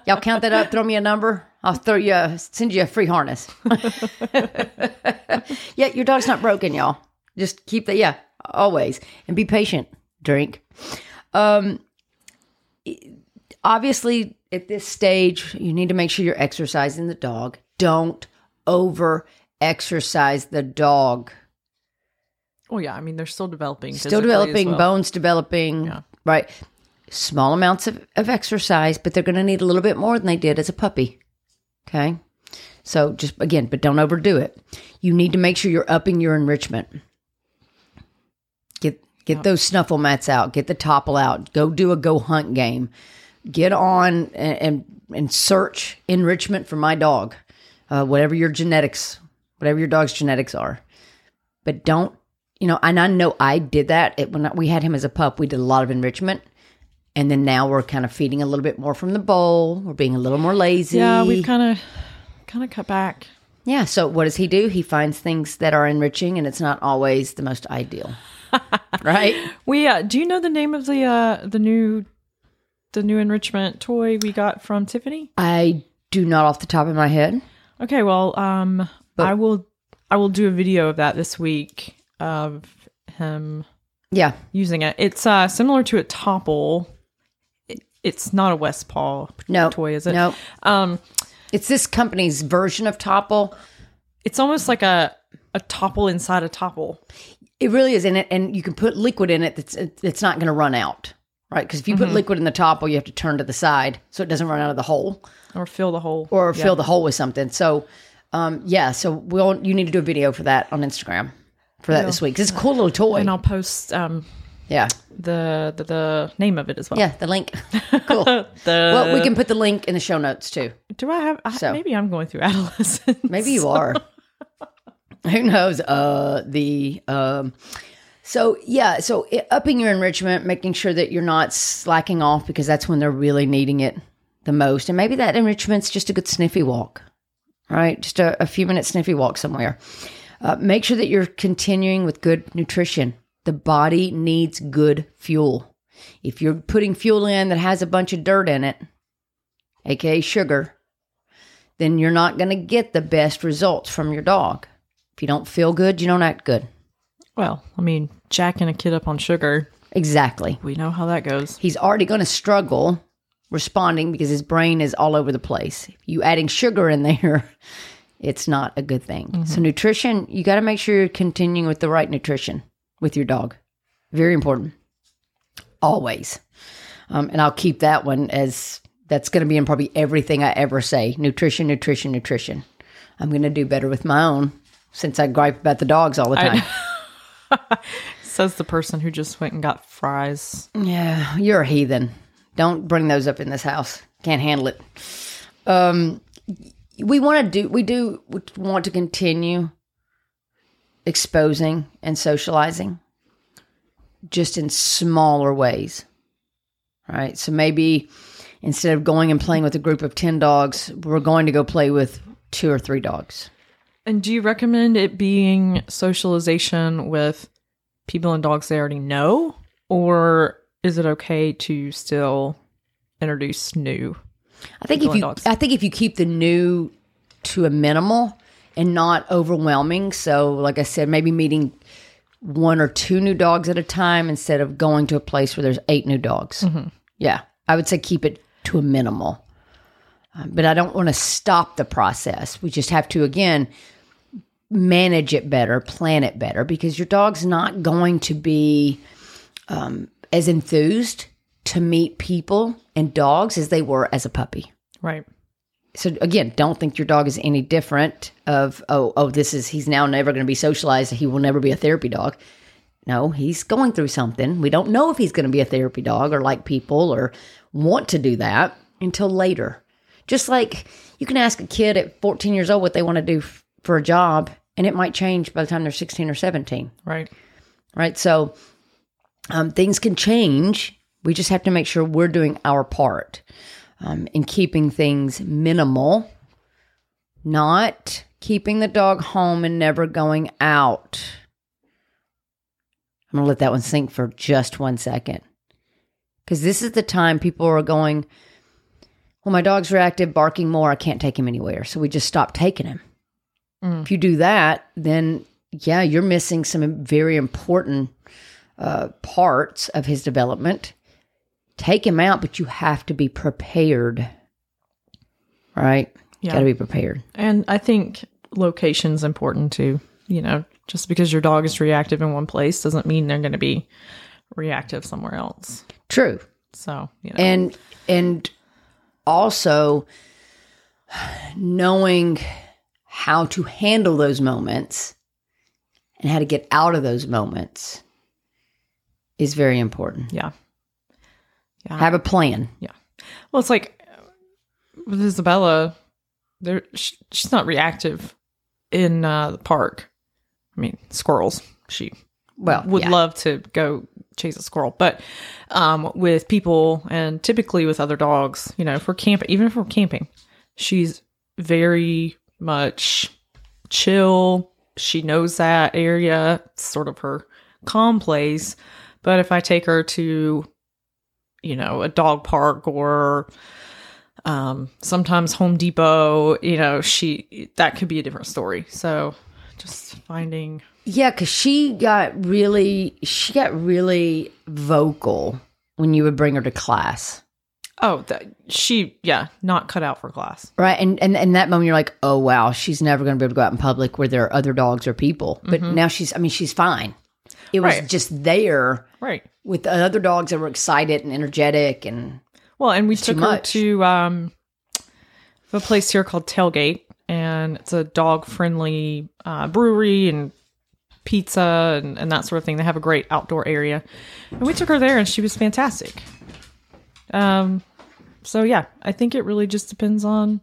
(laughs) Y'all count that up. Throw me a number. I'll throw you, a, send you a free harness. (laughs) yeah, your dog's not broken, y'all. Just keep that. Yeah, always, and be patient. Drink. Um, obviously, at this stage, you need to make sure you're exercising the dog. Don't over exercise the dog. Oh yeah, I mean they're still developing. Still developing, well. bones developing. Yeah. Right. Small amounts of, of exercise, but they're going to need a little bit more than they did as a puppy. Okay. So just again, but don't overdo it. You need to make sure you're upping your enrichment. Get get those snuffle mats out. Get the Toppl out. Go do a go hunt game. Get on and and, and search enrichment for my dog. uh, whatever your genetics, whatever your dog's genetics are. But don't, you know, and I know I did that it, when we had him as a pup. We did a lot of enrichment, and then now we're kind of feeding a little bit more from the bowl. We're being a little more lazy. Yeah, we've kind of kind of cut back. Yeah. So what does he do? He finds things that are enriching, and it's not always the most ideal. (laughs) (laughs) right? We uh, do you know the name of the uh the new the new enrichment toy we got from Tiffany? I do not off the top of my head. Okay, well, um, I will I will do a video of that this week of him Yeah. using it. It's uh similar to a Toppl. It, it's not a West Paw No. toy, is it? No. Um, It's this company's version of Toppl. it's almost like a a Toppl inside a Toppl. It really is in it, and you can put liquid in it that's it's not going to run out, right? Because if you put liquid in the Toppl, you have to turn to the side so it doesn't run out of the hole Or fill the hole. or fill the hole with something. So, um, yeah. So we'll you need to do a video for that on Instagram for that this week. it's a cool little toy. and I'll post um Yeah. the, the the name of it as well. Yeah. The link. cool. (laughs) The well, we can put the link in the show notes too. do I have? I, So. maybe I'm going through adolescence. Maybe you are. (laughs) (laughs) Who knows? Uh, the um, so yeah, so upping your enrichment, making sure that you're not slacking off because that's when they're really needing it the most, and maybe that enrichment's just a good sniffy walk, right? Just a, a few minute sniffy walk somewhere. Uh, make sure that you're continuing with good nutrition. The body needs good fuel. If you're putting fuel in that has a bunch of dirt in it, aka sugar, then you're not going to get the best results from your dog. If you don't feel good, you don't act good. Well, I mean, jacking a kid up on sugar, Exactly. we know how that goes. He's already going to struggle responding because his brain is all over the place. You adding sugar in there, (laughs) it's not a good thing. So nutrition, you got to make sure you're continuing with the right nutrition with your dog. Very important. Always. Um, and I'll keep that one as that's going to be in probably everything I ever say. Nutrition, nutrition, nutrition. I'm going to do better with my own since I gripe about the dogs all the time. (laughs) Says the person who just went and got fries. Yeah, you're a heathen. Don't bring those up in this house. Can't handle it. Um, we want to do. We do want to continue exposing and socializing, just in smaller ways. Right. So maybe instead of going and playing with a group of ten dogs, we're going to go play with two or three dogs. And do you recommend it being socialization with people and dogs they already know? Or is it okay to still introduce new? I think if you, dogs. I think if you keep the new to a minimal and not overwhelming. So, like I said, maybe meeting one or two new dogs at a time instead of going to a place where there's eight new dogs. Yeah, I would say keep it to a minimal. Um, but I don't want to stop the process. We just have to again manage it better, plan it better, because your dog's not going to be um, as enthused to meet people and dogs as they were as a puppy. Right. So again, don't think your dog is any different of oh oh this is he's now never going to be socialized. He will never be a therapy dog. No, he's going through something. We don't know if he's going to be a therapy dog or like people or want to do that until later. Just like you can ask a kid at 14 years old what they want to do for a job and it might change by the time they're 16 or 17 Right. right? So um, things can change. We just have to make sure we're doing our part um, in keeping things minimal, not keeping the dog home and never going out. I'm going to let that one sink for just one second. Because this is the time people are going, well, my dog's reactive, barking more. I can't take him anywhere. So we just stop taking him. If you do that, then yeah, you're missing some very important uh, parts of his development. Take him out, but you have to be prepared. Right? Yeah. Got to be prepared. And I think location's important too. You know, just because your dog is reactive in one place doesn't mean they're going to be reactive somewhere else. True. So, you know, and and also (sighs) knowing how to handle those moments and how to get out of those moments is very important. yeah. Yeah. Have a plan. Yeah. Well, it's like with Isabella, there sh- she's not reactive in uh, the park. I mean, squirrels. She Well, would yeah. love to go chase a squirrel, but um, with people and typically with other dogs, you know, if we're camping, even if we're camping, she's very much chill. She knows that area, it's sort of her calm place. But if I take her to, you know, a dog park or um, sometimes Home Depot, you know, she that could be a different story. So just finding Yeah, because she got really, she got really vocal when you would bring her to class, Oh, that she, yeah, not cut out for class. right? And and and that moment you're like, oh wow, she's never going to be able to go out in public where there are other dogs or people. But now she's, I mean, she's fine. It was Right. just there Right. with the other dogs that were excited and energetic, and Well, and we took her much. to um, a place here called Tailgate, and it's a dog friendly uh, brewery and pizza and, and that sort of thing. They have a great outdoor area. And we took her there, and she was fantastic. Um, so yeah, I think it really just depends on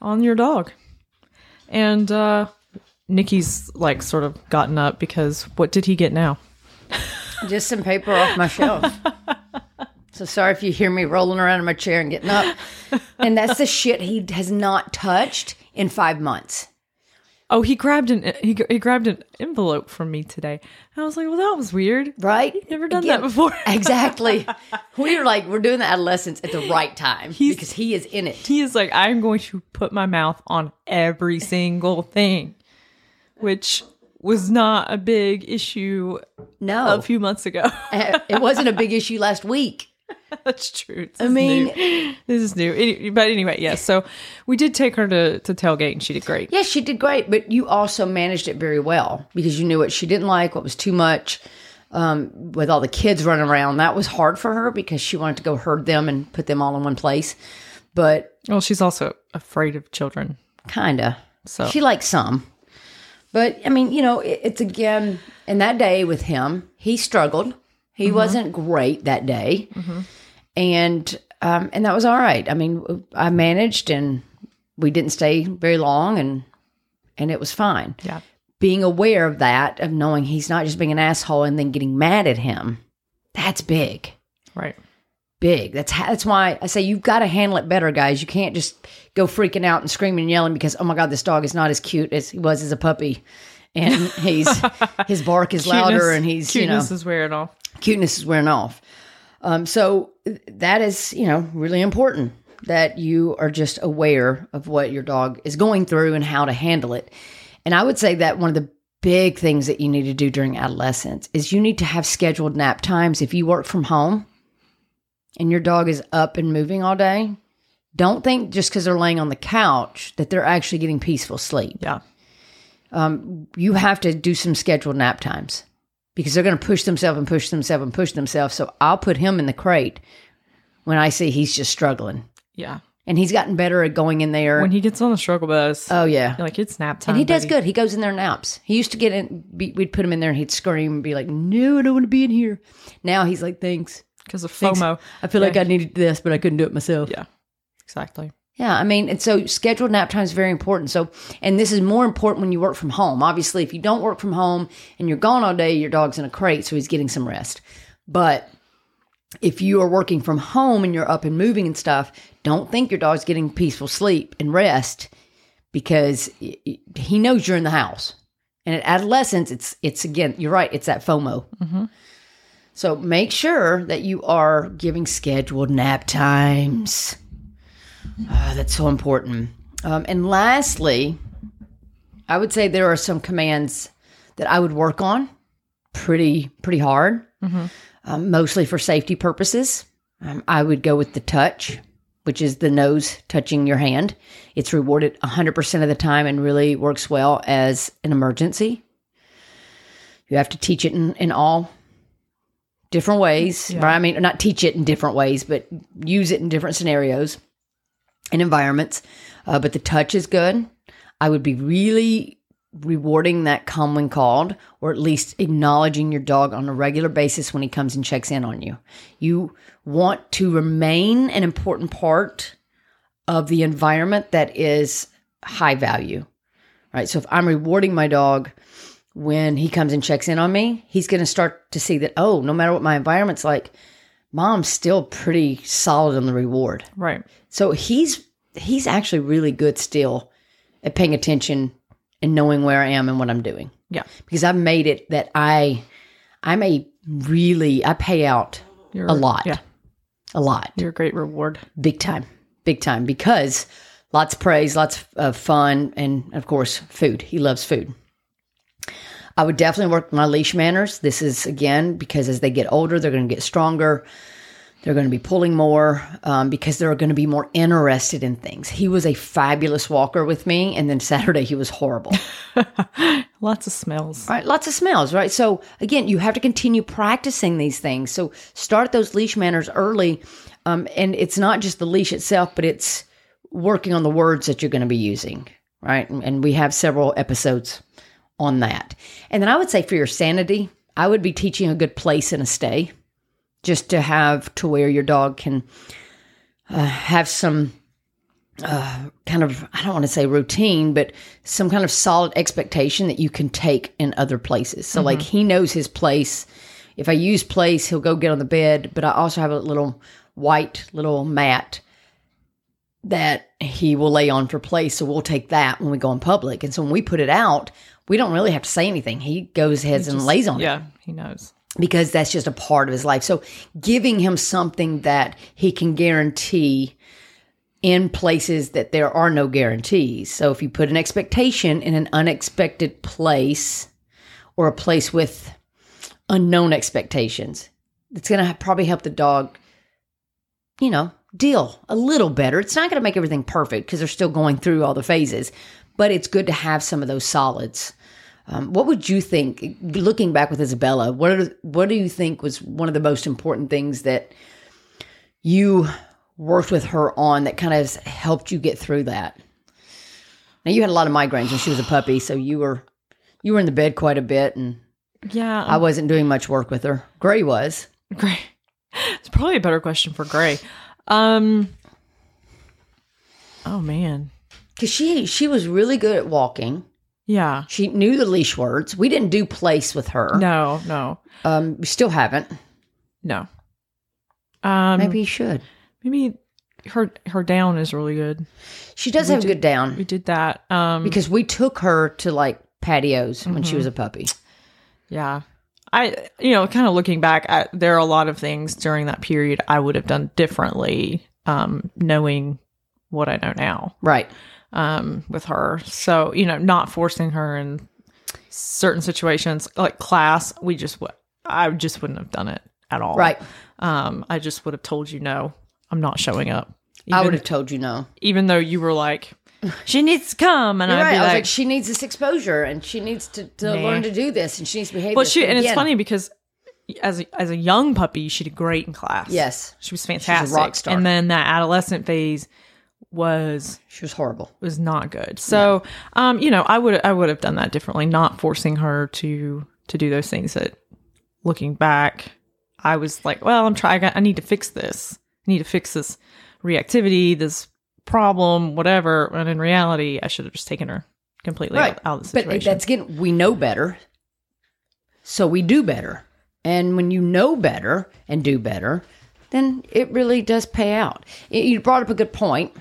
on your dog. And uh, Nikki's like sort of gotten up because what did he get now? (laughs) just some paper off my shelf. So sorry if you hear me rolling around in my chair and getting up. And that's the shit he has not touched in five months. Oh, he grabbed an he, he grabbed an envelope from me today. I was like, well, that was weird. Right? Never done Again, that before. (laughs) (laughs) exactly. We are like, we're doing the adolescence at the right time because he is in it. He is like, I'm going to put my mouth on every single thing, which was not a big issue No, a few months ago. Uh, it wasn't a big issue last week. (laughs) That's true. This I mean- new. (gasps) this is new. But anyway, yes. So we did take her to, to tailgate, and she did great. Yes, she did great, but you also managed it very well because you knew what she didn't like, what was too much. Um, with all the kids running around, that was hard for her because she wanted to go herd them and put them all in one place. But Well, she's also afraid of children. Kinda. So- she likes some, but I mean, you know, it, it's again. in that day with him, he struggled. He wasn't great that day, and um, and that was all right. I mean, I managed, and we didn't stay very long, and and it was fine. Yeah. Being aware of that, of knowing he's not just being an asshole and then getting mad at him, that's big Right. big. That's ha- that's why I say you've got to handle it better, guys. You can't just go freaking out and screaming and yelling because oh my god, this dog is not as cute as he was as a puppy, and he's (laughs) his bark is louder and he's you know cuteness is wearing off. Cuteness is wearing off. Um, so that is you know really important that you are just aware of what your dog is going through and how to handle it. And I would say that one of the big things that you need to do during adolescence is you need to have scheduled nap times. If you work from home and your dog is up and moving all day, don't think just because they're laying on the couch that they're actually getting peaceful sleep. Yeah. You have to do some scheduled nap times because they're going to push themselves and push themselves and push themselves. So I'll put him in the crate when I see he's just struggling. Yeah. And he's gotten better at going in there. When he gets on the struggle bus, oh, yeah. like it's nap time. And he does good. He goes in there and naps. He used to get in, be, we'd put him in there and he'd scream and be like, no, I don't want to be in here. Now he's like, thanks. because of Thanks. FOMO. I feel like I needed this, but I couldn't do it myself. Yeah. Exactly. Yeah, I mean, and so scheduled nap time is very important. So, and this is more important when you work from home. Obviously, if you don't work from home and you're gone all day, your dog's in a crate, so he's getting some rest. But if you are working from home and you're up and moving and stuff, don't think your dog's getting peaceful sleep and rest because he knows you're in the house. And at adolescence, it's it's again, you're right, it's that FOMO. Mm-hmm. So make sure that you are giving scheduled nap times. Ah, that's so important. Um, and lastly, I would say there are some commands that I would work on pretty pretty hard, um, mostly for safety purposes. Um, I would go with the touch, which is the nose touching your hand. It's rewarded 100% of the time and really works well as an emergency. You have to teach it in, in all different ways, right? I mean, not teach it in different ways, but use it in different scenarios and environments. Uh, but the touch is good. I would be really rewarding that come when called, or at least acknowledging your dog on a regular basis when he comes and checks in on you. You want to remain an important part of the environment that is high value, right? So if I'm rewarding my dog when he comes and checks in on me, he's going to start to see that, oh, no matter what my environment's like, mom's still pretty solid on the reward. Right. So he's he's actually really good still at paying attention and knowing where I am and what I'm doing. Yeah. Because I've made it that I I'm a really I pay out You're a lot. Yeah. A lot. You're a great reward. Big time. Big time because lots of praise, lots of fun and of course food. He loves food. I would definitely work my leash manners. This is again because as they get older, they're going to get stronger. They're going to be pulling more um, because they're going to be more interested in things. He was a fabulous walker with me, and then (laughs) Saturday he was horrible. (laughs) Lots of smells. Right, lots of smells, right? So again, you have to continue practicing these things. So start those leash manners early, um, and it's not just the leash itself, but it's working on the words that you're going to be using, right? And we have several episodes on that. And then I would say for your sanity, I would be teaching a good place and a stay, just to have to where your dog can uh, have some uh, kind of I don't want to say routine, but some kind of solid expectation that you can take in other places. So like he knows his place. If I use place, he'll go get on the bed, but I also have a little white little mat that he will lay on for place. So we'll take that when we go in public. And so when we put it out, we don't really have to say anything. He goes ahead and lays on it Yeah, he knows. because that's just a part of his life. So giving him something that he can guarantee in places that there are no guarantees. So if you put an expectation in an unexpected place or a place with unknown expectations, it's going to probably help the dog, you know, deal a little better. It's not going to make everything perfect because they're still going through all the phases, but it's good to have some of those solids. Um, what would you think, looking back with Isabella? What are, what do you think was one of the most important things that you worked with her on that kind of helped you get through that? Now you had a lot of migraines when she was a puppy, so you were you were in the bed quite a bit, and Yeah, I wasn't doing much work with her. Gray was. Gray. It's probably a better question for Gray. Um. Oh man. Because she she was really good at walking. Yeah. She knew the leash words. We didn't do place with her. No. No. Um, we still haven't. No. Um. Maybe you should. Maybe her her down is really good. She does have a good down We did that. Um. because we took her to like patios when Mm-hmm. she was a puppy. Yeah. I, you know, kind of looking back, I, there are a lot of things during that period I would have done differently, um, knowing what I know now Right. Um, with her. So, you know, not forcing her in certain situations like class, we just, I just wouldn't have done it at all. Right. Um, I just would have told you, no, I'm not showing up. I would have told you no. even though you were like, she needs to come. And I'd right. be I was like, like, she needs this exposure and she needs to, to Nah. learn to do this and she needs to behave. Well, she and it's funny because as a, as a young puppy, she did great in class. Yes. she was fantastic. rock star. And then that adolescent phase was She was horrible. was not good. So, um, you know, I would I would have done that differently, not forcing her to to do those things. That looking back, I was like, well, I'm trying. I need to fix this. I need to fix this reactivity, this problem, whatever. And in reality, I should have just taken her completely out, out of the But situation. that's again, we know better, so we do better. And when you know better and do better, then it really does pay out. You brought up a good point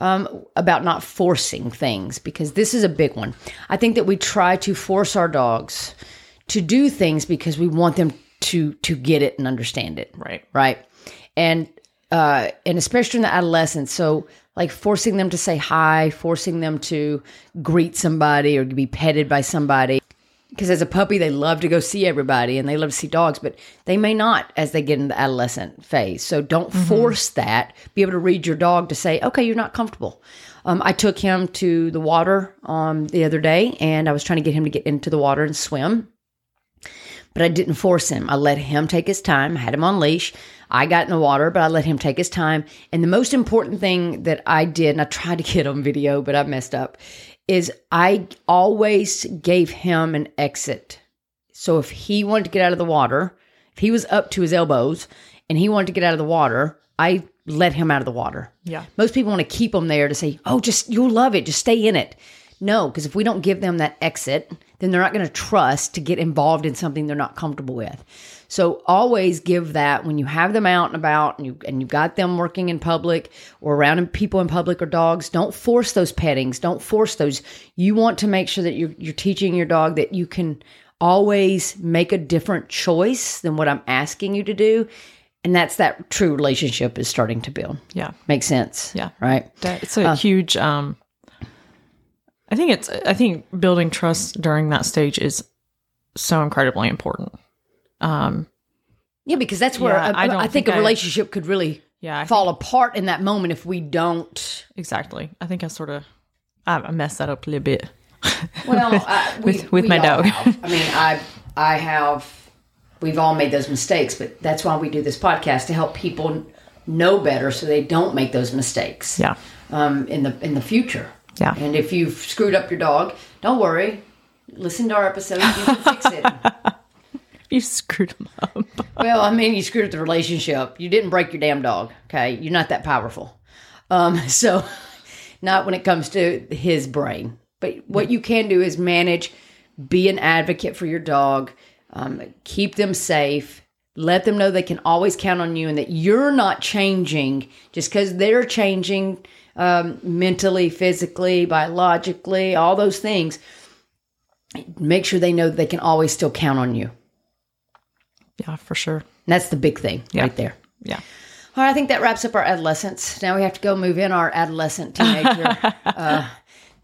um, about not forcing things because this is a big one. I think that we try to force our dogs to do things because we want them to to get it and understand it right. right? And uh, and especially in the adolescence, so like forcing them to say hi, forcing them to greet somebody or be petted by somebody. Because as a puppy, they love to go see everybody and they love to see dogs, but they may not as they get in the adolescent phase. So don't force that. Be able to read your dog to say, okay, you're not comfortable. Um, I took him to the water um, the other day and I was trying to get him to get into the water and swim but I didn't force him. I let him take his time. I had him on leash. I got in the water, but I let him take his time. And the most important thing that I did, and I tried to get on video, but I messed up, is I always gave him an exit. So if he wanted to get out of the water, if he was up to his elbows and he wanted to get out of the water, I let him out of the water. Yeah. Most people want to keep them there to say, "Oh, just you'll love it. Just stay in it." No, because if we don't give them that exit, then they're not going to trust to get involved in something they're not comfortable with. So always give that when you have them out and about and you and you've got them working in public or around people in public or dogs, don't force those pettings. Don't force those. You want to make sure that you're you're teaching your dog that you can always make a different choice than what I'm asking you to do. And that's that true relationship is starting to build. Yeah. Makes sense. Yeah. Right. That, it's a huge um I think it's I think building trust during that stage is so incredibly important. Um Yeah, because that's where Yeah, I, I I think think a I- relationship could really yeah, I fall apart in that moment if we don't. exactly. I think I sort of I, I messed that up a little bit. Well, I, (laughs) we, With- with we my dog. have. I mean, I I have. We've all made those mistakes, but that's why we do this podcast to help people know better, so they don't make those mistakes. Yeah. Um, in the in the future. Yeah. And if you've screwed up your dog, don't worry. Listen to our episode. You can fix it. (laughs) You screwed him up. (laughs) Well, I mean, you screwed up the relationship. You didn't break your damn dog. Okay, you're not that powerful. Um, (laughs) so, not when it comes to his brain. But what you can do is manage, be an advocate for your dog, um, keep them safe, let them know they can always count on you, and that you're not changing just because they're changing um, mentally, physically, biologically, all those things. Make sure they know they can always still count on you. Yeah, for sure. And that's the big thing Yeah. right there. Yeah. All right, I think that wraps up our adolescence. Now we have to go move in our adolescent teenager (laughs) uh,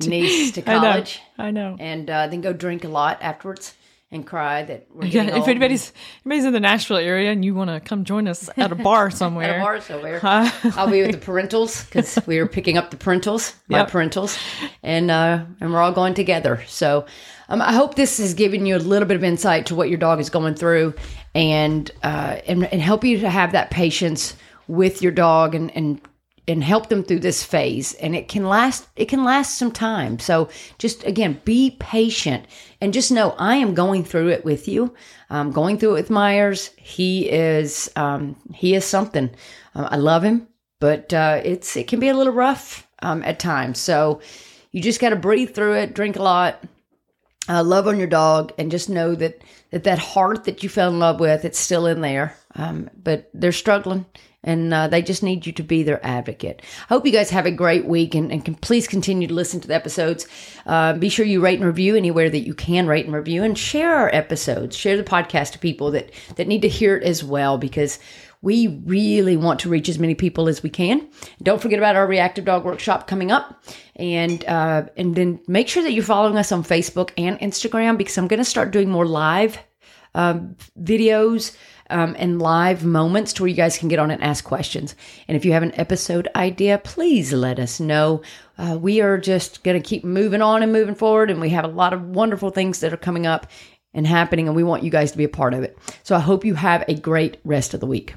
niece to college, I know. and uh, then go drink a lot afterwards and cry that we're Yeah, if anybody's anybody's in the Nashville area and you want to come join us at a (laughs) bar somewhere, at a bar somewhere. I'll be with the parentals because we are picking up the parentals, my Yep. parentals, and uh, and we're all going together. So um, I hope this has given you a little bit of insight to what your dog is going through, and uh, and, and help you to have that patience with your dog and and and help them through this phase and it can last it can last some time. So just again be patient and just know i am going through it with you. I'm going through it with myers. He is um, he is something. Uh, i love him but uh, it's it can be a little rough um, at times. So you just got to breathe through it drink a lot uh, love on your dog and just know that that that heart that you fell in love with it's still in there. Um, but they're struggling and uh, they just need you to be their advocate. I hope you guys have a great week and, and can please continue to listen to the episodes. Uh, be sure you rate and review anywhere that you can rate and review and share our episodes. Share the podcast to people that that need to hear it as well because we really want to reach as many people as we can. Don't forget about our reactive dog workshop coming up, and uh, and then make sure that you're following us on Facebook and Instagram because I'm going to start doing more live um, videos um, and live moments to where you guys can get on and ask questions. And if you have an episode idea, please let us know. Uh, we are just going to keep moving on and moving forward, and we have a lot of wonderful things that are coming up and happening, and we want you guys to be a part of it. So I hope you have a great rest of the week.